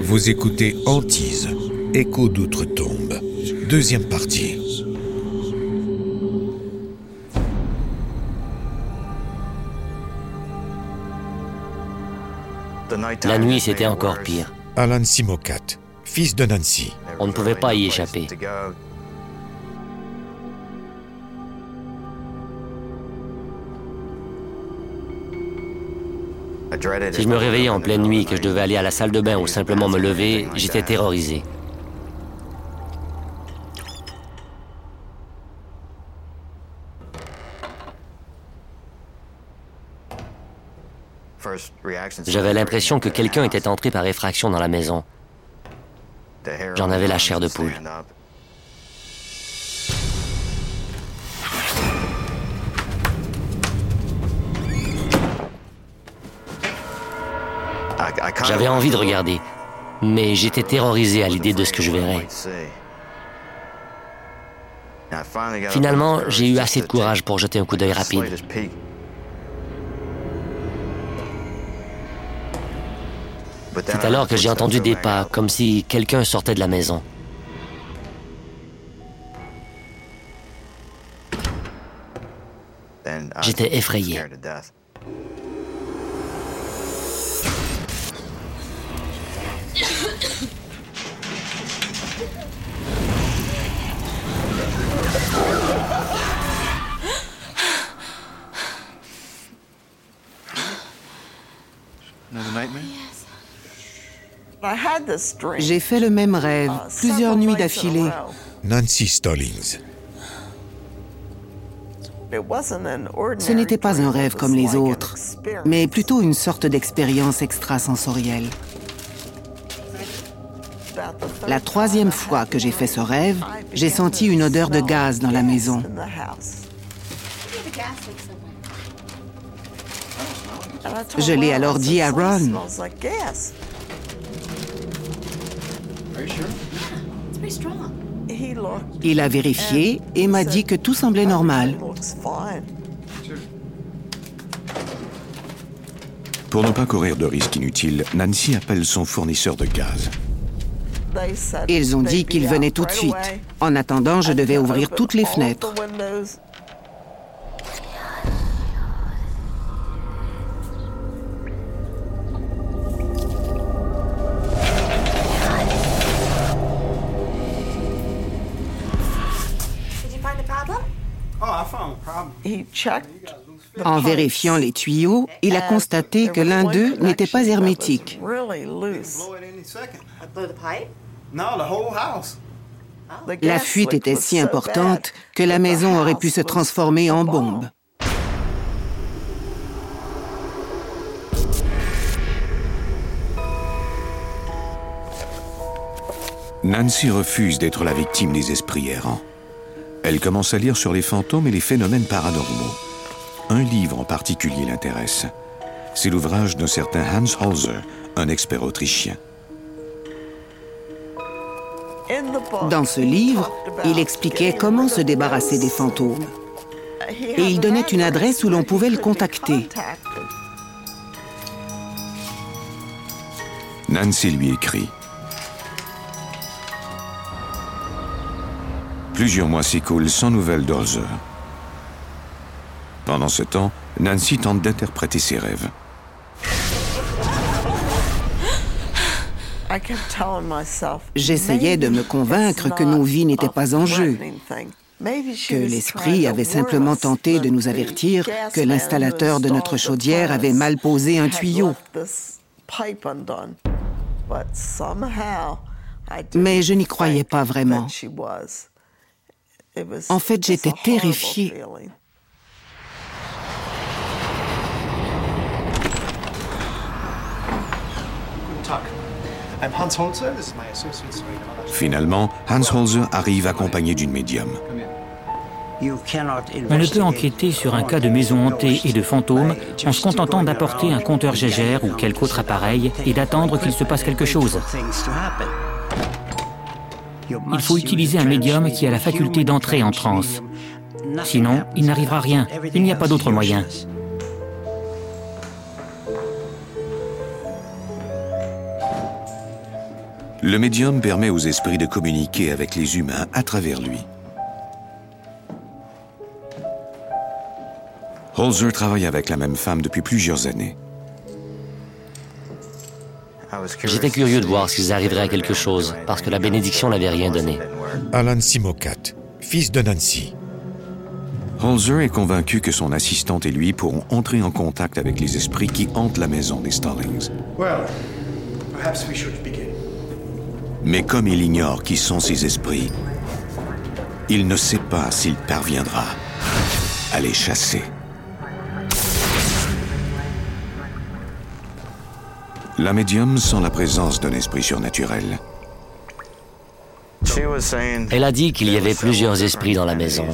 Vous écoutez Antise, écho d'outre-tombe, deuxième partie. La nuit, c'était encore pire. Alan Simokat, fils de Nancy. On ne pouvait pas y échapper. Si je me réveillais en pleine nuit, que je devais aller à la salle de bain ou simplement me lever, j'étais terrorisé. J'avais l'impression que quelqu'un était entré par effraction dans la maison. J'en avais la chair de poule. J'avais envie de regarder, mais j'étais terrorisé à l'idée de ce que je verrais. Finalement, j'ai eu assez de courage pour jeter un coup d'œil rapide. C'est alors que j'ai entendu des pas, comme si quelqu'un sortait de la maison. J'étais effrayé. J'ai fait le même rêve, plusieurs nuits d'affilée. Nancy Stallings. Ce n'était pas un rêve comme les autres, mais plutôt une sorte d'expérience extrasensorielle. La troisième fois que j'ai fait ce rêve, j'ai senti une odeur de gaz dans la maison. Je l'ai alors dit à Ron. Il a vérifié et m'a dit que tout semblait normal. Pour ne pas courir de risques inutiles, Nancy appelle son fournisseur de gaz. Ils ont dit qu'ils venaient tout de suite. En attendant, je devais ouvrir toutes les fenêtres. En vérifiant les tuyaux, il a constaté que l'un d'eux n'était pas hermétique. La fuite était si importante que la maison aurait pu se transformer en bombe. Nancy refuse d'être la victime des esprits errants. Elle commence à lire sur les fantômes et les phénomènes paranormaux. Un livre en particulier l'intéresse. C'est l'ouvrage d'un certain Hans Holzer, un expert autrichien. Dans ce livre, il expliquait comment se débarrasser des fantômes. Et il donnait une adresse où l'on pouvait le contacter. Nancy lui écrit. Plusieurs mois s'écoulent sans nouvelles d'Holzer. Pendant ce temps, Nancy tente d'interpréter ses rêves. J'essayais de me convaincre que nos vies n'étaient pas en jeu, que l'esprit avait simplement tenté de nous avertir que l'installateur de notre chaudière avait mal posé un tuyau. Mais je n'y croyais pas vraiment. En fait, j'étais terrifiée. Finalement, Hans Holzer arrive accompagné d'une médium. On ne peut enquêter sur un cas de maison hantée et de fantômes en se contentant d'apporter un compteur Gégère ou quelque autre appareil et d'attendre qu'il se passe quelque chose. Il faut utiliser un médium qui a la faculté d'entrer en transe. Sinon, il n'arrivera rien. Il n'y a pas d'autre moyen. Le médium permet aux esprits de communiquer avec les humains à travers lui. Holzer travaille avec la même femme depuis plusieurs années. J'étais curieux de voir s'ils arriveraient à quelque chose, parce que la bénédiction n'avait rien donné. Alan Simokat, fils de Nancy. Holzer est convaincu que son assistante et lui pourront entrer en contact avec les esprits qui hantent la maison des Stallings. Mais comme il ignore qui sont ces esprits, il ne sait pas s'il parviendra à les chasser. La médium sent la présence d'un esprit surnaturel. Elle a dit qu'il y avait plusieurs esprits dans la maison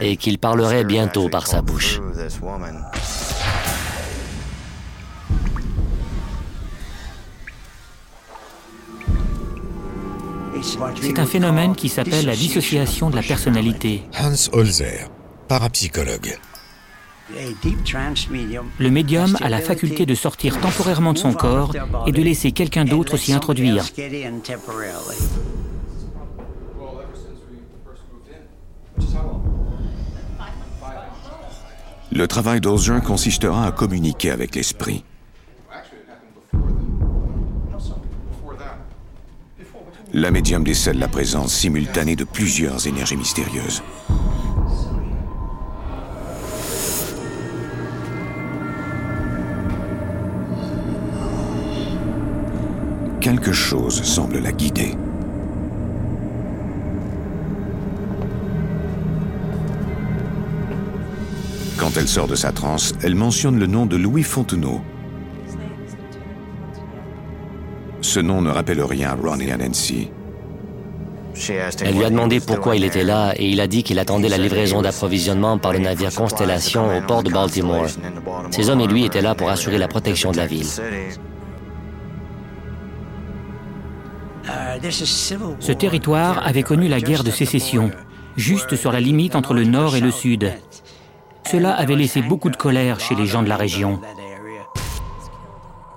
et qu'il parlerait bientôt par sa bouche. C'est un phénomène qui s'appelle la dissociation de la personnalité. Hans Holzer, parapsychologue. Le médium a la faculté de sortir temporairement de son corps et de laisser quelqu'un d'autre s'y introduire. Le travail d'Ozer consistera à communiquer avec l'esprit. La médium décèle la présence simultanée de plusieurs énergies mystérieuses. Quelque chose semble la guider. Quand elle sort de sa transe, elle mentionne le nom de Louis Fontenot. Ce nom ne rappelle rien à Ron et. Elle lui a demandé pourquoi il était là et il a dit qu'il attendait la livraison d'approvisionnement par le navire Constellation au port de Baltimore. Ses hommes et lui étaient là pour assurer la protection de la ville. Ce territoire avait connu la guerre de sécession, juste sur la limite entre le nord et le sud. Cela avait laissé beaucoup de colère chez les gens de la région.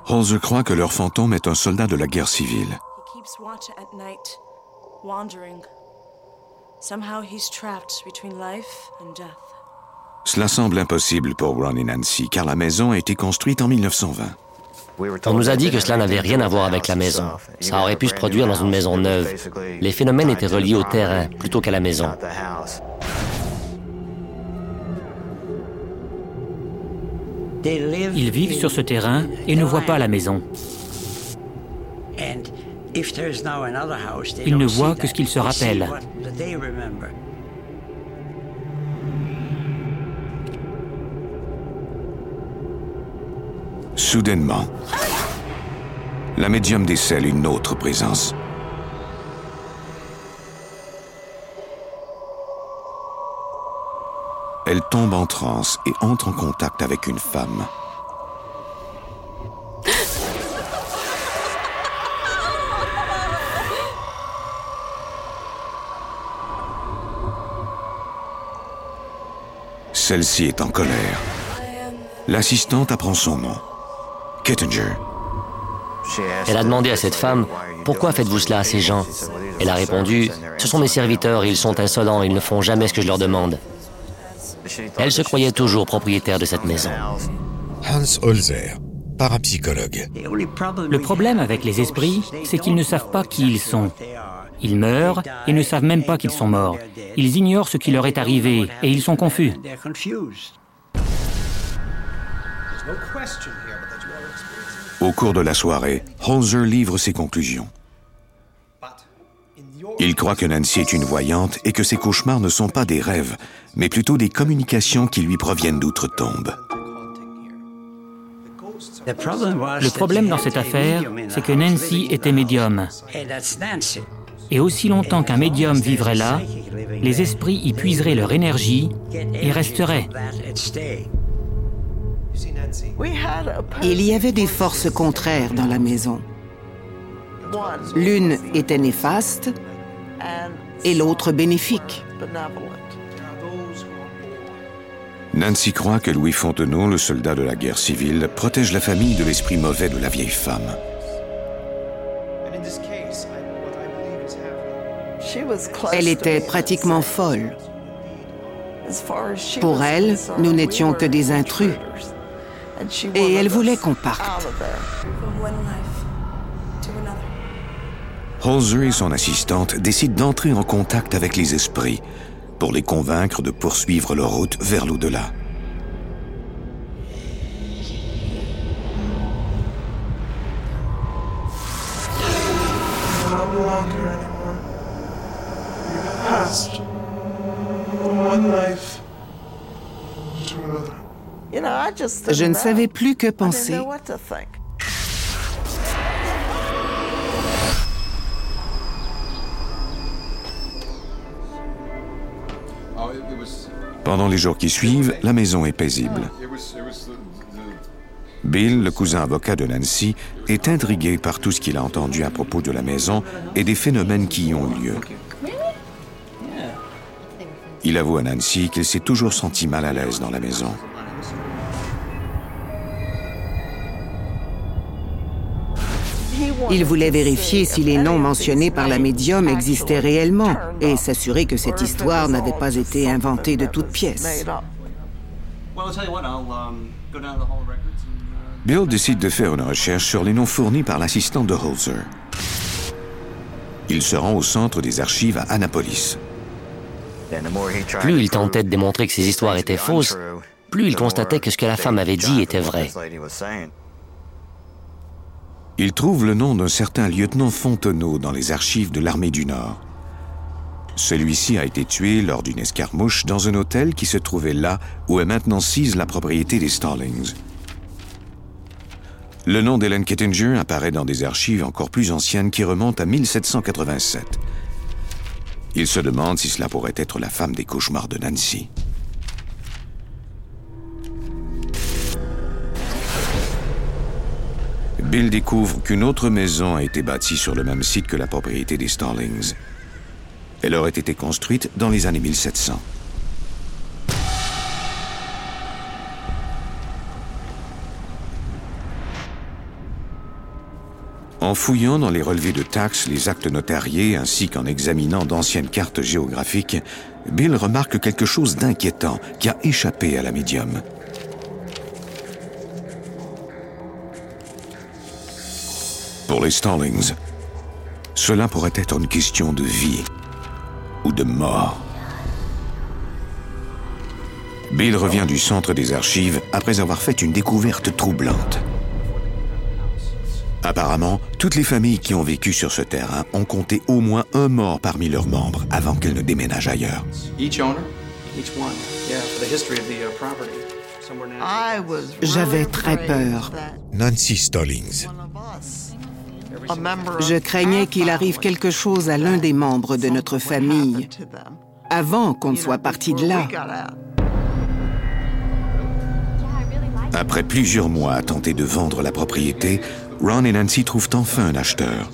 Holzer croit que leur fantôme est un soldat de la guerre civile. Cela semble impossible pour Ron et Nancy, car la maison a été construite en 1920. On nous a dit que cela n'avait rien à voir avec la maison. Ça aurait pu se produire dans une maison neuve. Les phénomènes étaient reliés au terrain plutôt qu'à la maison. Ils vivent sur ce terrain et ne voient pas la maison. Ils ne voient que ce qu'ils se rappellent. Soudainement, la médium décèle une autre présence. Elle tombe en transe et entre en contact avec une femme. Celle-ci est en colère. L'assistante apprend son nom. Kittinger. Elle a demandé à cette femme Pourquoi faites-vous cela à ces gens? Elle a répondu Ce sont mes serviteurs, ils sont insolents, ils ne font jamais ce que je leur demande. Elle se croyait toujours propriétaire de cette maison. Hans Holzer, parapsychologue. Le problème avec les esprits, c'est qu'ils ne savent pas qui ils sont. Ils meurent et ne savent même pas qu'ils sont morts. Ils ignorent ce qui leur est arrivé et ils sont confus. Au cours de la soirée, Holzer livre ses conclusions. Il croit que Nancy est une voyante et que ses cauchemars ne sont pas des rêves, mais plutôt des communications qui lui proviennent d'outre-tombe. Le problème dans cette affaire, c'est que Nancy était médium. Et aussi longtemps qu'un médium vivrait là, les esprits y puiseraient leur énergie et resteraient. Il y avait des forces contraires dans la maison. L'une était néfaste et l'autre bénéfique. Nancy croit que Louis Fontenot, le soldat de la guerre civile, protège la famille de l'esprit mauvais de la vieille femme. Elle était pratiquement folle. Pour elle, nous n'étions que des intrus. Et elle voulait qu'on parte. Holzer et son assistante décident d'entrer en contact avec les esprits pour les convaincre de poursuivre leur route vers l'au-delà. Je ne savais plus que penser. Pendant les jours qui suivent, la maison est paisible. Bill, le cousin avocat de Nancy, est intrigué par tout ce qu'il a entendu à propos de la maison et des phénomènes qui y ont eu lieu. Il avoue à Nancy qu'il s'est toujours senti mal à l'aise dans la maison. Il voulait vérifier si les noms mentionnés par la médium existaient réellement et s'assurer que cette histoire n'avait pas été inventée de toutes pièces. Bill décide de faire une recherche sur les noms fournis par l'assistant de Holzer. Il se rend au centre des archives à Annapolis. Plus il tentait de démontrer que ces histoires étaient fausses, plus il constatait que ce que la femme avait dit était vrai. Il trouve le nom d'un certain lieutenant Fontenot dans les archives de l'armée du Nord. Celui-ci a été tué lors d'une escarmouche dans un hôtel qui se trouvait là où est maintenant sise la propriété des Stallings. Le nom d'Helen Kittinger apparaît dans des archives encore plus anciennes qui remontent à 1787. Il se demande si cela pourrait être la femme des cauchemars de Nancy. Bill découvre qu'une autre maison a été bâtie sur le même site que la propriété des Stallings. Elle aurait été construite dans les années 1700. En fouillant dans les relevés de taxes, les actes notariés, ainsi qu'en examinant d'anciennes cartes géographiques, Bill remarque quelque chose d'inquiétant qui a échappé à la médium. Pour les Stallings, cela pourrait être une question de vie ou de mort. Bill revient du centre des archives après avoir fait une découverte troublante. Apparemment, toutes les familles qui ont vécu sur ce terrain ont compté au moins un mort parmi leurs membres avant qu'elles ne déménagent ailleurs. J'avais très peur. Nancy Stallings. Je craignais qu'il arrive quelque chose à l'un des membres de notre famille avant qu'on ne soit parti de là. Après plusieurs mois à tenter de vendre la propriété, Ron et Nancy trouvent enfin un acheteur.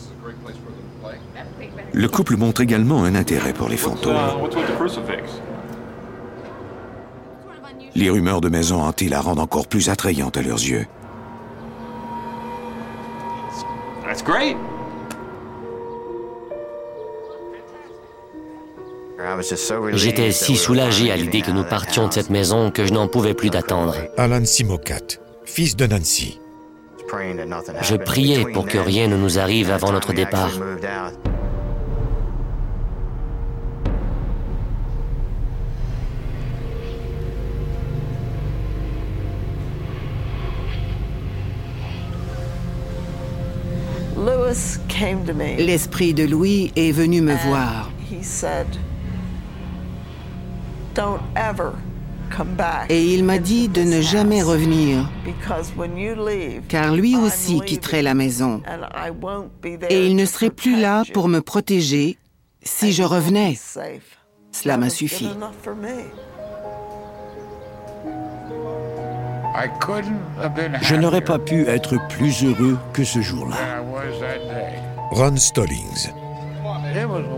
Le couple montre également un intérêt pour les fantômes. Les rumeurs de maisons hantées la rendent encore plus attrayante à leurs yeux. J'étais si soulagé à l'idée que nous partions de cette maison que je n'en pouvais plus d'attendre. Alan Simokat, fils de Nancy. Je priais pour que rien ne nous arrive avant notre départ. L'esprit de Louis est venu me voir. Et il m'a dit de ne jamais revenir, car lui aussi quitterait la maison. Et il ne serait plus là pour me protéger si je revenais. Cela m'a suffi. Je n'aurais pas pu être plus heureux que ce jour-là. Ron Stallings.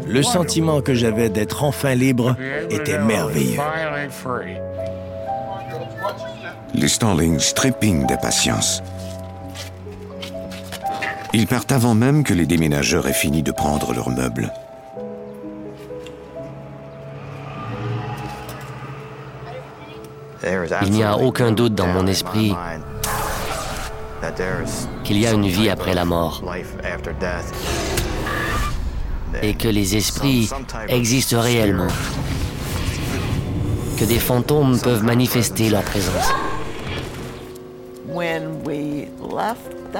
Le sentiment que j'avais d'être enfin libre était merveilleux. Les Stallings de patience. Ils partent avant même que les déménageurs aient fini de prendre leurs meubles. Il n'y a aucun doute dans mon esprit qu'il y a une vie après la mort. et que les esprits existent réellement, que des fantômes peuvent manifester leur présence.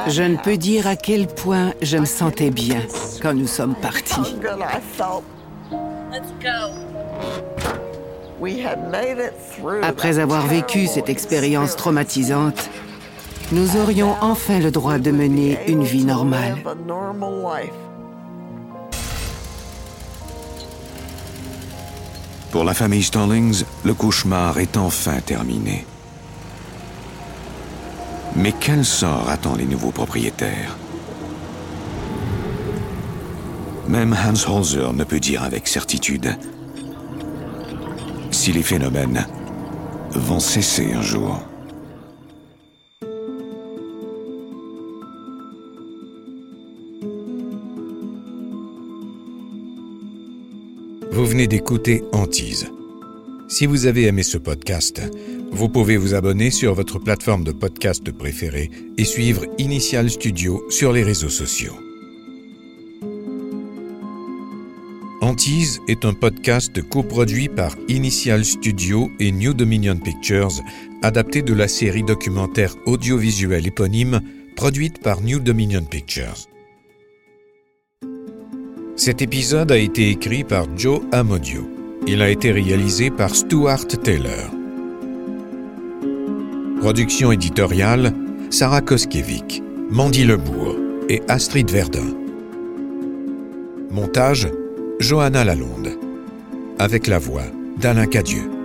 Je ne peux dire à quel point je me sentais bien quand nous sommes partis. Après avoir vécu cette expérience traumatisante, nous aurions enfin le droit de mener une vie normale. Pour la famille Stallings, le cauchemar est enfin terminé. Mais quel sort attend les nouveaux propriétaires? Même Hans Holzer ne peut dire avec certitude si les phénomènes vont cesser un jour. Vous venez d'écouter Antise. Si vous avez aimé ce podcast, vous pouvez vous abonner sur votre plateforme de podcast préférée et suivre Initial Studio sur les réseaux sociaux. Antise est un podcast coproduit par Initial Studio et New Dominion Pictures, adapté de la série documentaire audiovisuelle éponyme produite par New Dominion Pictures. Cet épisode a été écrit par Joe Amodio. Il a été réalisé par Stuart Taylor. Production éditoriale Sarah Koskiewicz, Mandy Lebourg et Astrid Verdun. Montage Johanna Lalonde. Avec la voix d'Alain Cadieux.